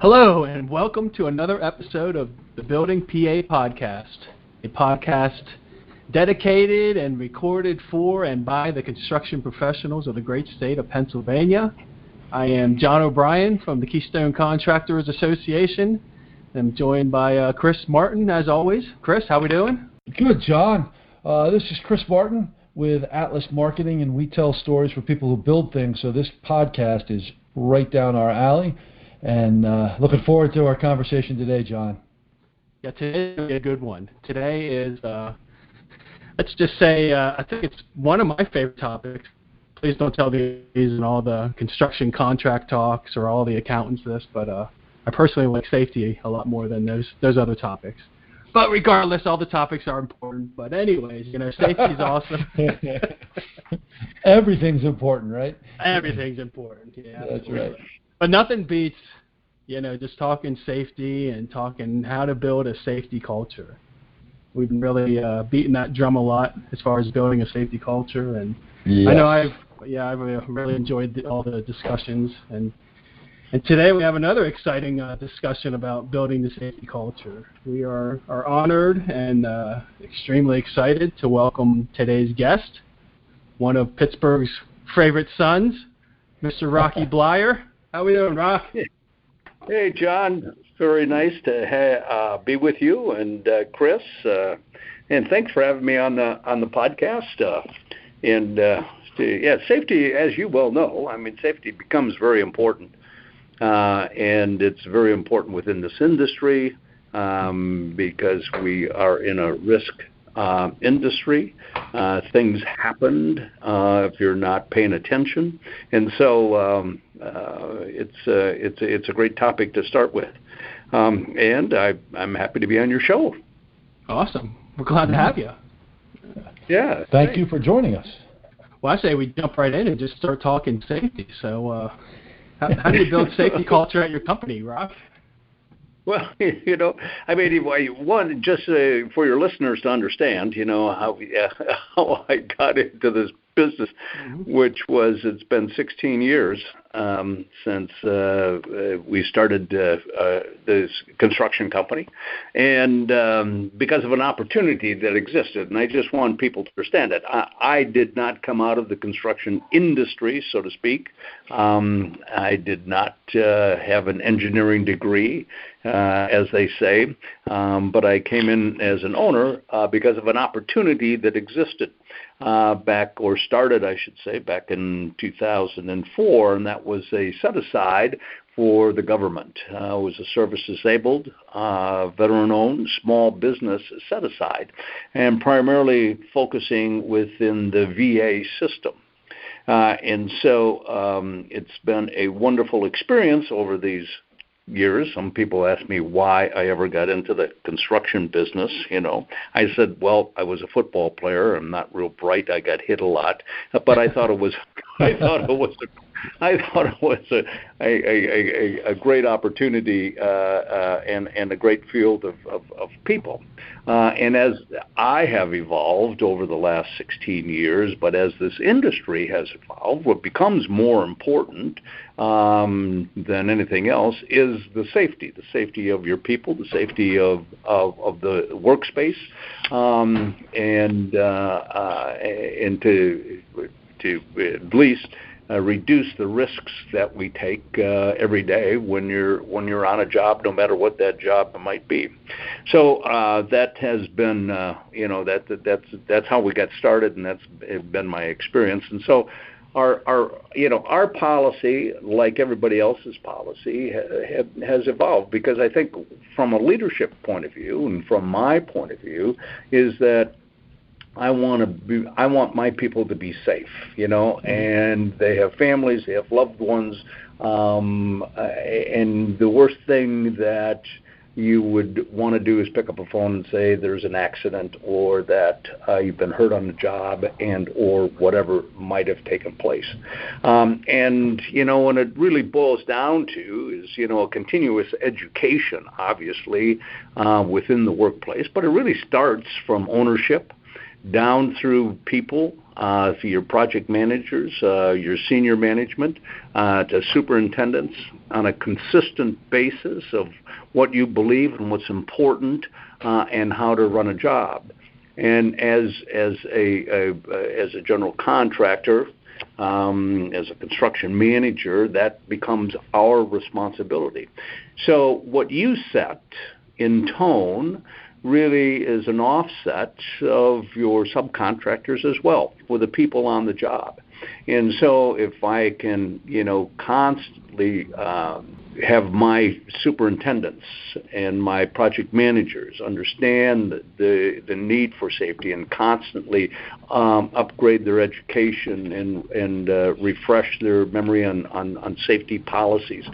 Hello, and welcome to another episode of the Building PA Podcast, a podcast dedicated and recorded for and by the construction professionals of the great state of Pennsylvania. I am John O'Brien from the Keystone Contractors Association. I'm joined by uh, Chris Martin, as always. Chris, how are we doing? Good, John. Uh, this is Chris Martin with Atlas Marketing, and we tell stories for people who build things. So this podcast is right down our alley, and uh, looking forward to our conversation today, John. Yeah, today is a good one. Today is, uh, let's just say, uh, I think it's one of my favorite topics. Please don't tell these and all the construction contract talks or all the accountants this, but uh, I personally like safety a lot more than those those other topics. But regardless, all the topics are important. But anyways, you know, safety's awesome. Everything's important, right? Everything's important. Yeah, that's right. But nothing beats, you know, just talking safety and talking how to build a safety culture. We've been really uh, beating that drum a lot as far as building a safety culture, and yeah. I know I've yeah I've really enjoyed the, all the discussions and and today we have another exciting uh, discussion about building the safety culture. We are, are honored and uh, extremely excited to welcome today's guest, one of Pittsburgh's favorite sons, Mr. Rocky Bleier. How are we doing, Rock? Hey, John. Very nice to ha- uh, be with you and uh, Chris. Uh, and thanks for having me on the on the podcast. Uh, and uh, yeah, safety, as you well know, I mean, safety becomes very important uh, and it's very important within this industry um, because we are in a risk uh, industry. Uh, things happened uh, if you're not paying attention, and so um, uh, it's uh, it's it's a great topic to start with. Um, and I, I'm happy to be on your show. Awesome. We're glad to have you. Yeah. Thank you for joining us. Well, I say we jump right in and just start talking safety. So, uh, how, how do you build safety culture at your company, Rob? Well, you know, I mean, one just uh, for your listeners to understand, you know, how uh, how I got into this business, mm-hmm. which was it's been 16 years um, since uh, uh, we started uh, uh, this construction company, and um, because of an opportunity that existed, and I just want people to understand it. I, I did not come out of the construction industry, so to speak. Um, I did not uh, have an engineering degree, uh, as they say, um, but I came in as an owner uh, because of an opportunity that existed uh, back, or started, I should say, back in 2004, and that was a set aside for the government. Uh, it was a service disabled, uh, veteran owned small business set aside, and primarily focusing within the VA system. Uh, and so um, it's been a wonderful experience over these years. Some people ask me why I ever got into the construction business. You know, I said, well, I was a football player. I'm not real bright. I got hit a lot, but I thought it was, I thought it was a I thought it was a a, a, a, great opportunity uh, uh, and and a great field of of, of people. Uh, and as I have evolved over the last 16 years, but as this industry has evolved, what becomes more important um, than anything else is the safety, the safety of your people, the safety of of, of the workspace, um, and uh, uh, and to to at least uh, reduce the risks that we take uh, every day when you're when you're on a job, no matter what that job might be. So uh, that has been, uh, you know, that, that that's that's how we got started, and that's been my experience. And so our our you know our policy, like everybody else's policy, ha, ha, has evolved because I think from a leadership point of view and from my point of view is that I want to be I want my people to be safe, you know, mm-hmm. and they have families, they have loved ones, um, and the worst thing that you would want to do is pick up a phone and say there's an accident or that uh, you've been hurt on the job and or whatever might have taken place um, and you know when it really boils down to is you know a continuous education obviously uh, within the workplace but it really starts from ownership down through people, uh, your project managers, uh, your senior management, uh, to superintendents on a consistent basis of what you believe and what's important uh, and how to run a job. And as as a, a as a general contractor, um, as a construction manager, that becomes our responsibility. So what you set in tone really is an offset of your subcontractors as well, for the people on the job. And so if I can, you know, constantly um, have my superintendents and my project managers understand the the need for safety and constantly um, upgrade their education and and uh, refresh their memory on, on, on safety policies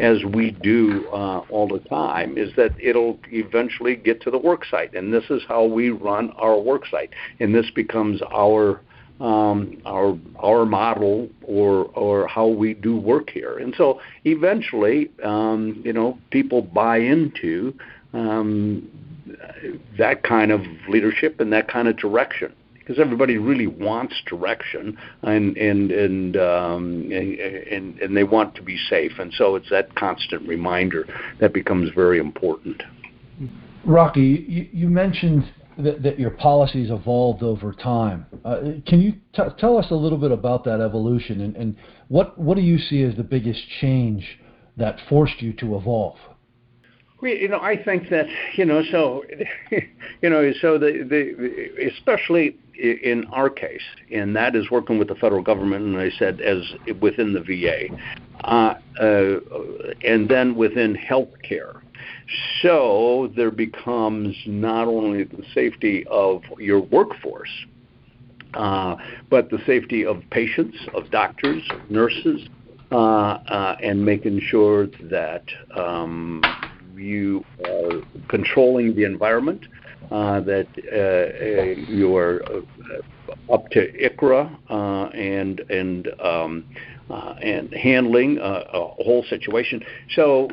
as we do uh, all the time is that it'll eventually get to the work site. And this is how we run our work site. And this becomes our um, our our model or or how we do work here. And so eventually, um, you know, people buy into um, that kind of leadership and that kind of direction because everybody really wants direction and and and, um, and and they want to be safe. And so it's that constant reminder that becomes very important. Rocky, you, you mentioned that, that your policies evolved over time. Uh, can you t- tell us a little bit about that evolution and, and what what do you see as the biggest change that forced you to evolve? Well, you know, I think that you know, so you know, so the the especially in our case, and that is working with the federal government, and I said as within the VA, uh, uh, and then within healthcare. So there becomes not only the safety of your workforce, uh, but the safety of patients, of doctors, nurses, uh, uh, and making sure that um, you are controlling the environment, that uh, you are uh, up to ICRA and and um, and handling a whole situation. So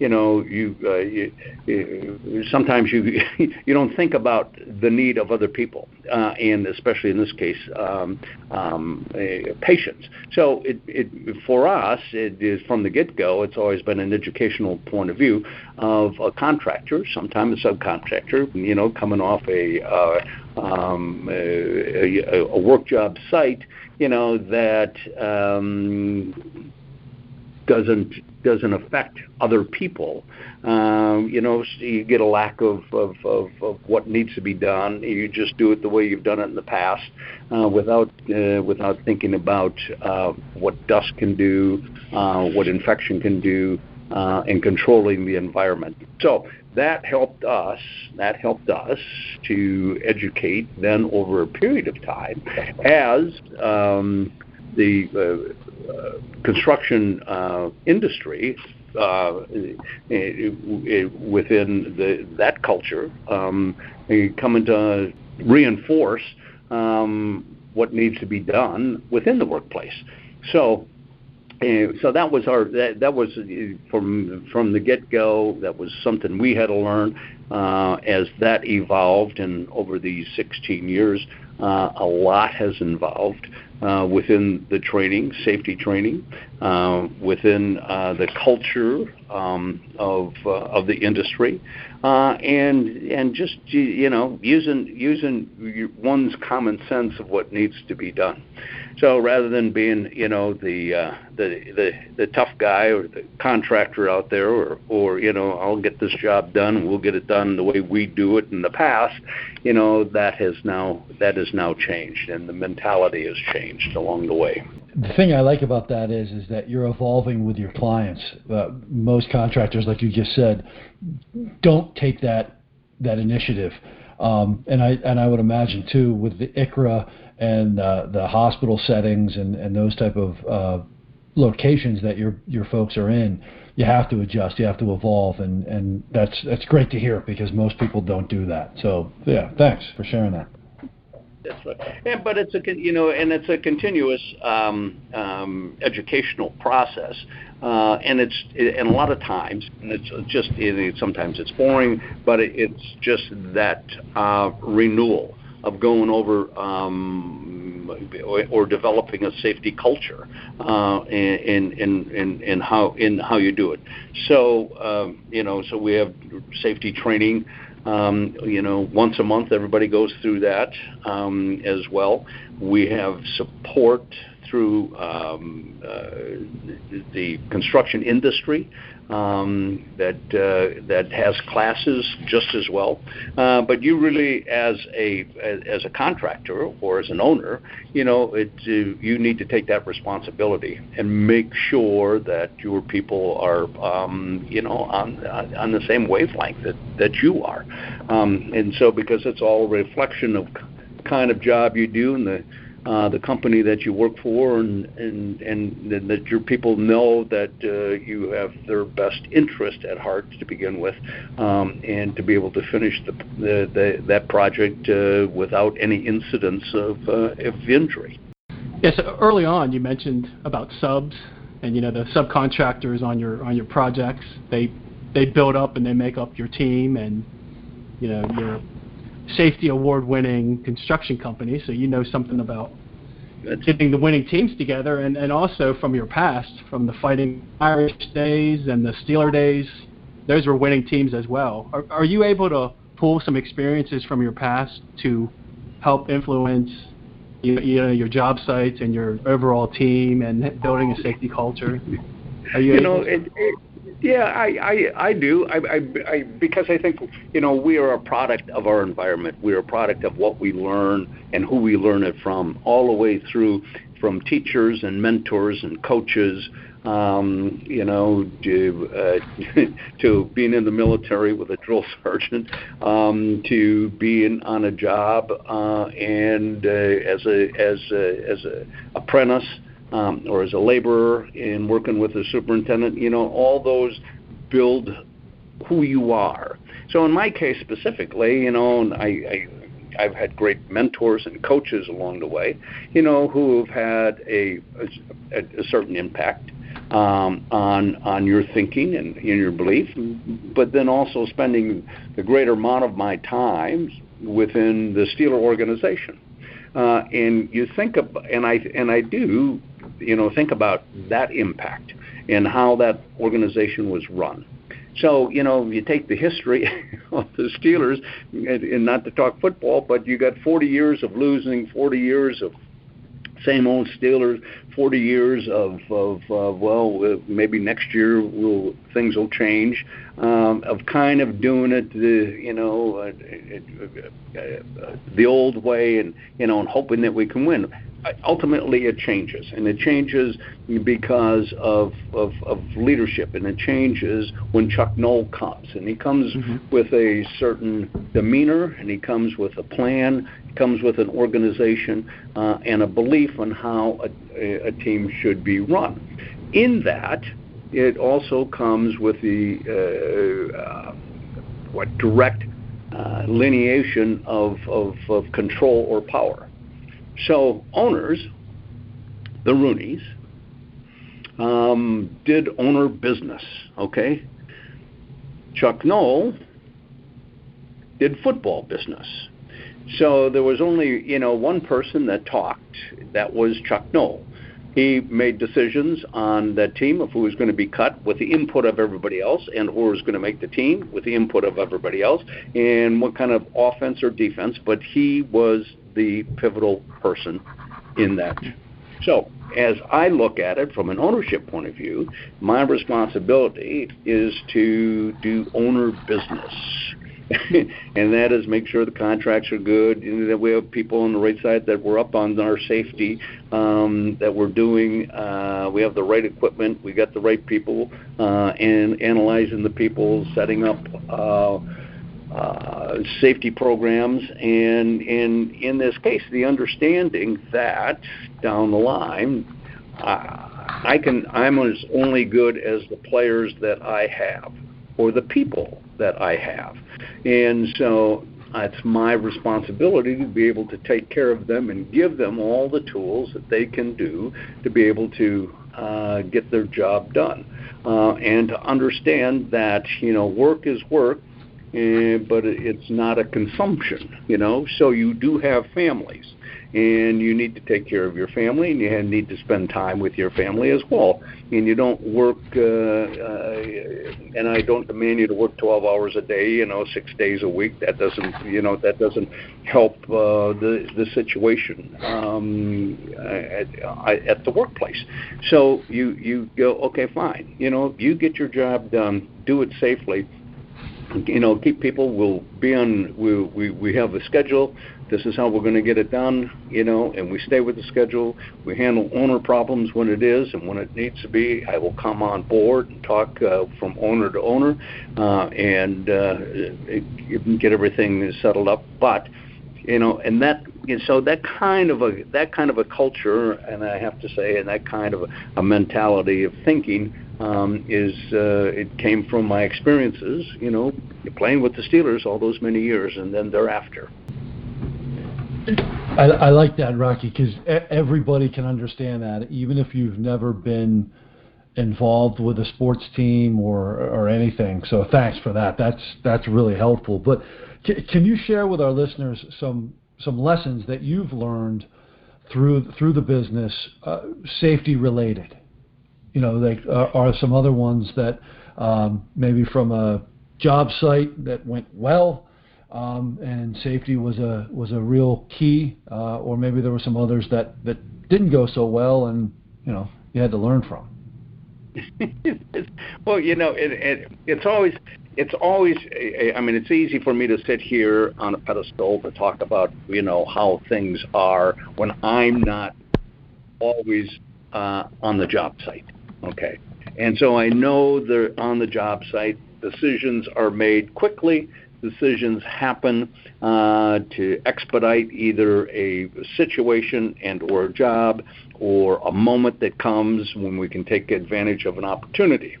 you know, you, uh, you, you sometimes you you don't think about the need of other people, uh, and especially in this case, um, um, uh, patients. So it, it for us, it is from the get-go. It's always been an educational point of view of a contractor, sometimes a subcontractor, you know, coming off a uh, um, a, a, work job site, you know, that um, doesn't doesn't affect other people. Um, you know, you get a lack of, of, of, of what needs to be done. You just do it the way you've done it in the past, uh, without uh, without thinking about uh, what dust can do, uh, what infection can do, uh, and controlling the environment. So that helped us. That helped us to educate. Then over a period of time, as um, the uh, construction uh, industry uh, within the, that culture um, coming to reinforce um, what needs to be done within the workplace. So, uh, so that was our that, that was from from the get go. That was something we had to learn uh, as that evolved, and over these 16 years, uh, a lot has involved uh, within the training, safety training, uh, within uh, the culture um, of uh, of the industry, uh, and and just you know using using one's common sense of what needs to be done. So rather than being you know the uh, the the the tough guy or the contractor out there, or or you know I'll get this job done and we'll get it done the way we do it in the past, you know that has now that has now changed and the mentality has changed along the way the thing I like about that is is that you're evolving with your clients. Uh, most contractors, like you just said, don't take that that initiative. Um, and I and I would imagine too with the ICRA and uh, the hospital settings and, and those type of uh, locations that your your folks are in, you have to adjust, you have to evolve, and, and that's that's great to hear because most people don't do that. So yeah, thanks for sharing that. That's right. And, but it's a you know, and it's a continuous um, um, educational process, uh, and it's and a lot of times, and it's just it, sometimes it's boring, but it, it's just that uh, renewal of going over um, or, or, developing a safety culture uh, in, in, in, in, how in how you do it. So um, you know, so we have safety training. Um, you know, once a month, everybody goes through that um, as well. We have support through um, uh, the construction industry um, that uh, that has classes just as well. Uh, but you really, as a as a contractor or as an owner, you know, it, uh, you need to take that responsibility and make sure that your people are, um, you know, on on the same wavelength that that you are. Um, and so, because it's all a reflection of kind of job you do and the uh, the company that you work for, and and and that your people know that uh, you have their best interest at heart to begin with, um, and to be able to finish the, the, the that project uh, without any incidents of uh, of injury. Yes, early on you mentioned about subs, and you know the subcontractors on your on your projects. They they build up and they make up your team, and you know your safety award winning construction company, so you know something about getting the winning teams together, and, and also from your past, from the Fighting Irish days and the Steeler days, those were winning teams as well. Are, are you able to pull some experiences from your past to help influence you, you know, your job sites and your overall team and building a safety culture? Are you, you know, it, it, yeah, I, I, I do. I, I, I, because I think you know we are a product of our environment. We are a product of what we learn and who we learn it from, all the way through from teachers and mentors and coaches. Um, you know, to uh, to being in the military with a drill sergeant, um, to being on a job uh, and uh, as a as a as a apprentice um, or as a laborer in working with a superintendent, you know, all those build who you are. So in my case specifically, you know, I, I I've had great mentors and coaches along the way, you know, who have had a, a, a certain impact um, on on your thinking and in your belief, but then also spending the greater amount of my time within the Steeler organization. Uh, and you think of, and I and I do you know, think about that impact and how that organization was run. So, you know, you take the history of the Steelers, and not to talk football, but you got 40 years of losing, 40 years of same old Steelers, 40 years of, of uh, well, maybe next year will things will change, um, of kind of doing it, the, you know, uh, uh, uh, the old way, and you know, and hoping that we can win ultimately it changes and it changes because of, of, of leadership and it changes when chuck noll comes and he comes mm-hmm. with a certain demeanor and he comes with a plan he comes with an organization uh, and a belief on how a, a, team should be run in that it also comes with the uh, what direct uh, lineation of, of, of control or power so owners, the Rooneys, um, did owner business. Okay, Chuck Noll did football business. So there was only you know one person that talked. That was Chuck Noll. He made decisions on that team of who was going to be cut with the input of everybody else, and who was going to make the team with the input of everybody else, and what kind of offense or defense. But he was the pivotal person in that. So, as I look at it from an ownership point of view, my responsibility is to do owner business. and that is make sure the contracts are good, and that we have people on the right side, that we're up on our safety, um, that we're doing, uh, we have the right equipment, we got the right people, uh, and analyzing the people, setting up. Uh, uh, safety programs, and in in this case, the understanding that down the line, I, I can I'm as only good as the players that I have, or the people that I have, and so it's my responsibility to be able to take care of them and give them all the tools that they can do to be able to uh, get their job done, uh, and to understand that you know work is work uh, but it's not a consumption, you know. So you do have families, and you need to take care of your family, and you need to spend time with your family as well. And you don't work, uh, uh, and I don't demand you to work 12 hours a day, you know, six days a week. That doesn't, you know, that doesn't help uh, the the situation um, at, at the workplace. So you you go, okay, fine, you know, you get your job done, do it safely you know, keep people. We'll be on. We we we have a schedule. This is how we're going to get it done. You know, and we stay with the schedule. We handle owner problems when it is and when it needs to be. I will come on board and talk uh, from owner to owner, uh, and uh, get everything settled up. But you know, and that and so that kind of a that kind of a culture, and I have to say, and that kind of a, a mentality of thinking um, is uh, it came from my experiences, you know, playing with the Steelers all those many years, and then thereafter. I, I like that, Rocky, because everybody can understand that, even if you've never been involved with a sports team or or anything. So thanks for that. That's that's really helpful. But can, can you share with our listeners some some lessons that you've learned through through the business, uh, safety related? you know, they are, are some other ones that um, maybe from a job site that went well, um, and safety was a was a real key, uh, or maybe there were some others that that didn't go so well, and you know, you had to learn from. well, you know, it, it, it's always it's always i mean it's easy for me to sit here on a pedestal to talk about you know how things are when i'm not always uh, on the job site Okay. And so I know they're on the job site. Decisions are made quickly. Decisions happen uh, to expedite either a situation and or a job or a moment that comes when we can take advantage of an opportunity.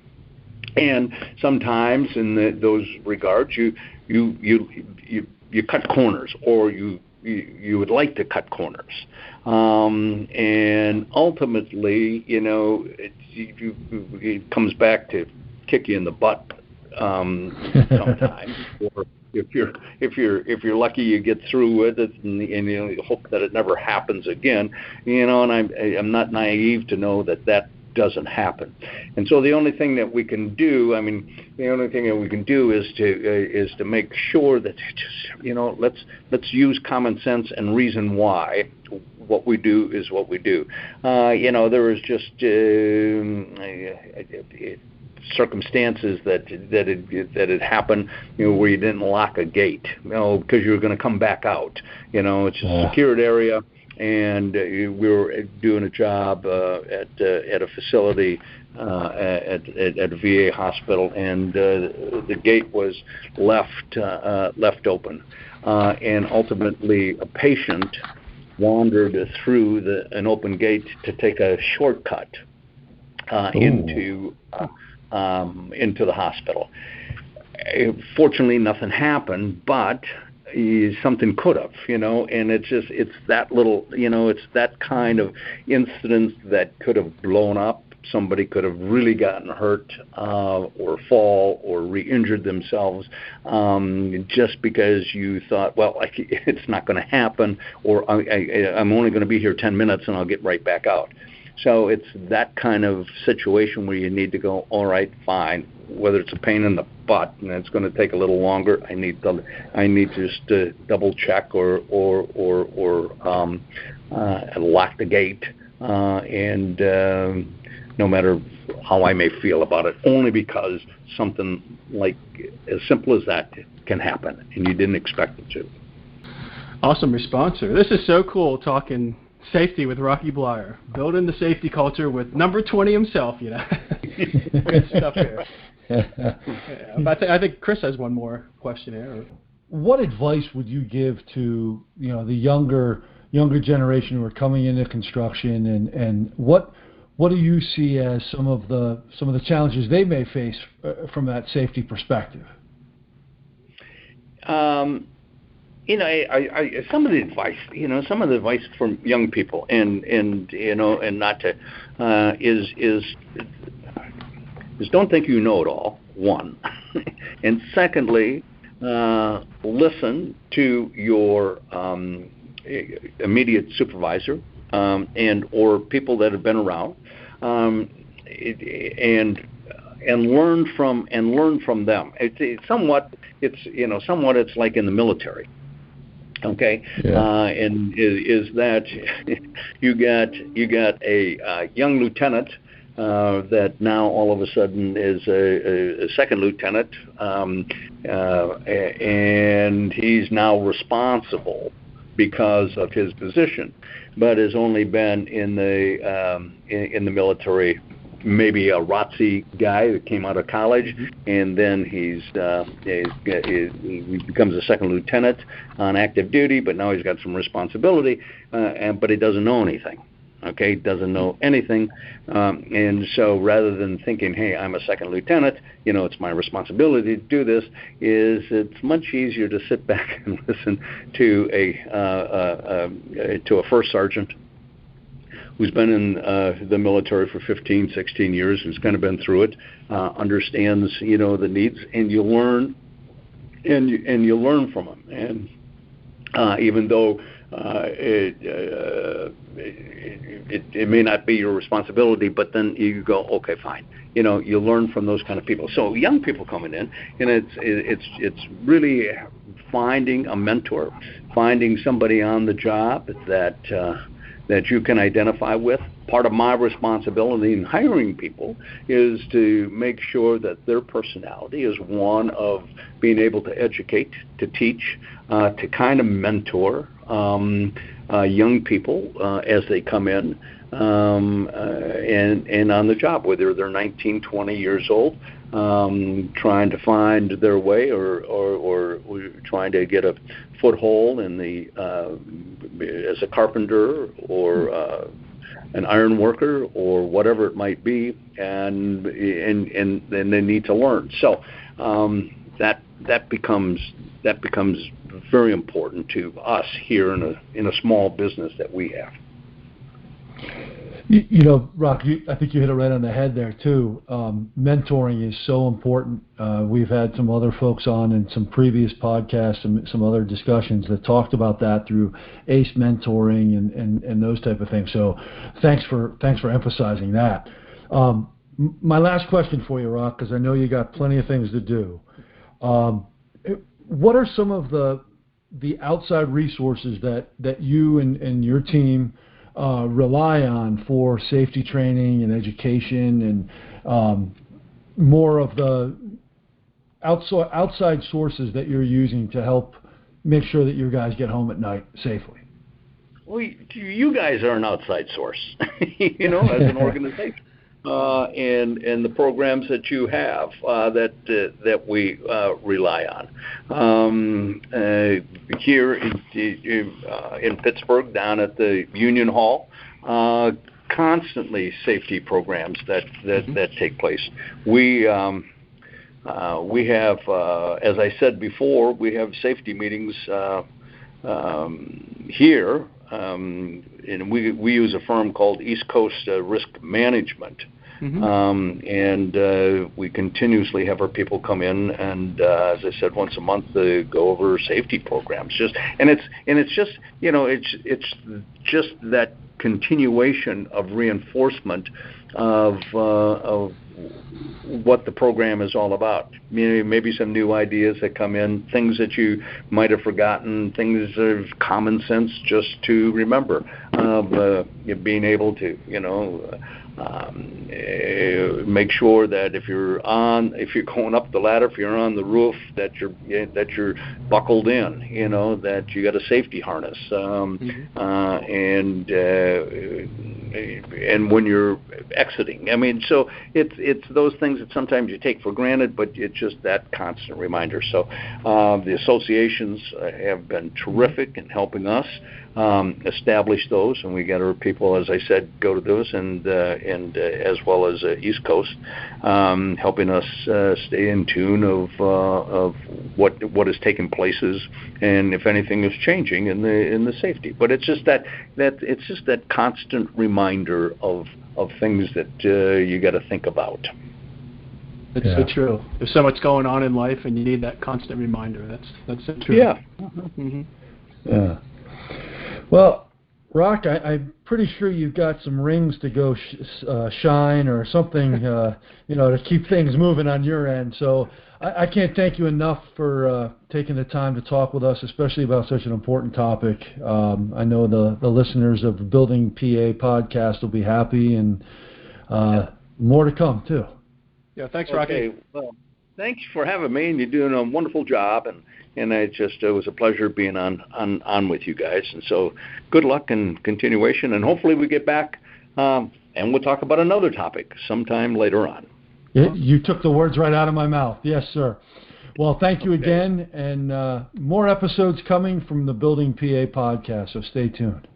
And sometimes, in the, those regards, you you you you you cut corners or you you, you would like to cut corners. Um, and ultimately, you know, it, you, it comes back to kick you in the butt um, sometimes. or if you're if you're if you're lucky, you get through with it, and, and you, know, you hope that it never happens again. You know, and I'm I'm not naive to know that that doesn't happen. And so the only thing that we can do, I mean, the only thing that we can do is to uh, is to make sure that just you know let's let's use common sense and reason why what we do is what we do. Uh, you know, there was just uh, circumstances that that it that it happened, you know, where you didn't lock a gate, you know, because you were going to come back out. You know, it's a yeah. secured area and uh, we were doing a job uh, at uh, at a facility uh, at, at at a VA hospital, and uh, the gate was left uh, left open, uh, and ultimately a patient wandered through the an open gate to take a shortcut uh, into uh, um, into the hospital. Fortunately, nothing happened, but something could have, you know, and it's just it's that little, you know, it's that kind of incident that could have blown up. Somebody could have really gotten hurt uh, or fall or re-injured themselves um, just because you thought, well, like, it's not going to happen, or I, I, I'm only going to be here 10 minutes and I'll get right back out. So it's that kind of situation where you need to go, all right, fine. Whether it's a pain in the butt and it's going to take a little longer, I need to, I need to just uh, double check or or or or um, uh, lock the gate. Uh, and um, no matter how I may feel about it, only because something like as simple as that can happen, and you didn't expect it to. Awesome response, sir. This is so cool talking safety with Rocky Bleier, building the safety culture with number 20 himself, you know. Great stuff here. yeah, I, th- I think Chris has one more question here. What advice would you give to you know the younger younger generation who are coming into construction, and, and what what do you see as some of the some of the challenges they may face uh, from that safety perspective? Um, you know, I, I, some of the advice, you know, some of the advice from young people, and and you know, and not to, uh, is is is don't think you know it all. One, and secondly, uh, listen to your um, immediate supervisor um, and or people that have been around, um, and and learn from and learn from them. It's, it's somewhat it's you know somewhat it's like in the military. Okay, yeah. uh, and is, is that you got you got a uh, young lieutenant uh, that now all of a sudden is a, a, a second lieutenant, um, uh, and he's now responsible because of his position, but has only been in the um, in, in the military maybe a ROTC guy that came out of college, mm-hmm. and then he's, uh, he's, he becomes a second lieutenant on active duty, but now he's got some responsibility, uh, and but he doesn't know anything okay, doesn't know anything. Um, and so rather than thinking, hey, I'm a second lieutenant, you know, it's my responsibility to do this, is it's much easier to sit back and listen to a, uh, uh, uh, to a first sergeant who's been in uh, the military for 15, 16 years, who's kind of been through it, uh, understands, you know, the needs, and you learn, and you, and you learn from them. And uh, even though uh, it, uh, it, it may not be your responsibility, but then you go, okay, fine. You know, you learn from those kind of people. So young people coming in, and it's it's it's really finding a mentor, finding somebody on the job that uh, that you can identify with. Part of my responsibility in hiring people is to make sure that their personality is one of being able to educate, to teach, uh, to kind of mentor um, uh, young people uh, as they come in um, uh, and and on the job, whether they're 19, 20 years old, um, trying to find their way or, or, or trying to get a foothold in the uh, as a carpenter or uh, an iron worker or whatever it might be, and and and, and they need to learn. So um, that that becomes that becomes very important to us here in a in a small business that we have. You, you know, Rock, you, I think you hit it right on the head there too. Um, mentoring is so important. Uh, we've had some other folks on in some previous podcasts and some other discussions that talked about that through ACE mentoring and, and, and those type of things. So, thanks for thanks for emphasizing that. Um, my last question for you, Rock, because I know you got plenty of things to do. Um, what are some of the the outside resources that that you and, and your team uh, rely on for safety training and education and um, more of the outside outside sources that you're using to help make sure that your guys get home at night safely? Well, you guys are an outside source, you know, as an organization and and the programs that you have uh, that uh, that we uh, rely on. Um, uh, here in, uh, in Pittsburgh, down at the Union Hall, constantly safety programs that that, mm-hmm. that take place. We um, we have, as I said before, we have safety meetings um, here um, and we we use a firm called East Coast uh, Risk Management. Mm-hmm. Um, and uh, we continuously have our people come in, and uh, as I said, once a month to go over safety programs. Just and it's and it's just you know it's it's just that continuation of reinforcement of uh, of what the program is all about. Maybe, maybe some new ideas that come in, things that you might have forgotten, things of common sense just to remember. Of uh, being able to, you know, um, uh, make sure that if you're on, if you're going up the ladder, if you're on the roof, that you're that you're buckled in. You know that you got a safety harness, um, mm-hmm. uh, and uh, and when you're exiting. I mean, so it's it's those things that sometimes you take for granted, but it's just that constant reminder. So uh, the associations have been terrific in helping us um, establish those, and we got our people, as I said, go to those, and uh, and uh, as well as uh, East Coast, um, helping us uh, stay in tune of uh, of what what is taking places, and if anything is changing in the in the safety. But it's just that that it's just that constant reminder of of things that uh, you got to think about. It's Yeah. so true. There's so much going on in life, and you need that constant reminder. That's that's so true. Yeah. hmm Yeah. Well, Rock, I, I'm pretty sure you've got some rings to go sh- uh, shine or something, uh, you know, to keep things moving on your end. So I, I can't thank you enough for uh, taking the time to talk with us, especially about such an important topic. Um, I know the, the listeners of Building PA podcast will be happy, and uh, more to come too. Yeah. Thanks, Rocky. Okay. Well, thanks for having me, and you're doing a wonderful job. And and it just it was a pleasure being on on on with you guys. And so, good luck and continuation, and hopefully we get back. Um, and we'll talk about another topic sometime later on. You, you took the words right out of my mouth. Yes, sir. Well, thank you Okay. again, and uh, more episodes coming from the Building PA podcast, so stay tuned.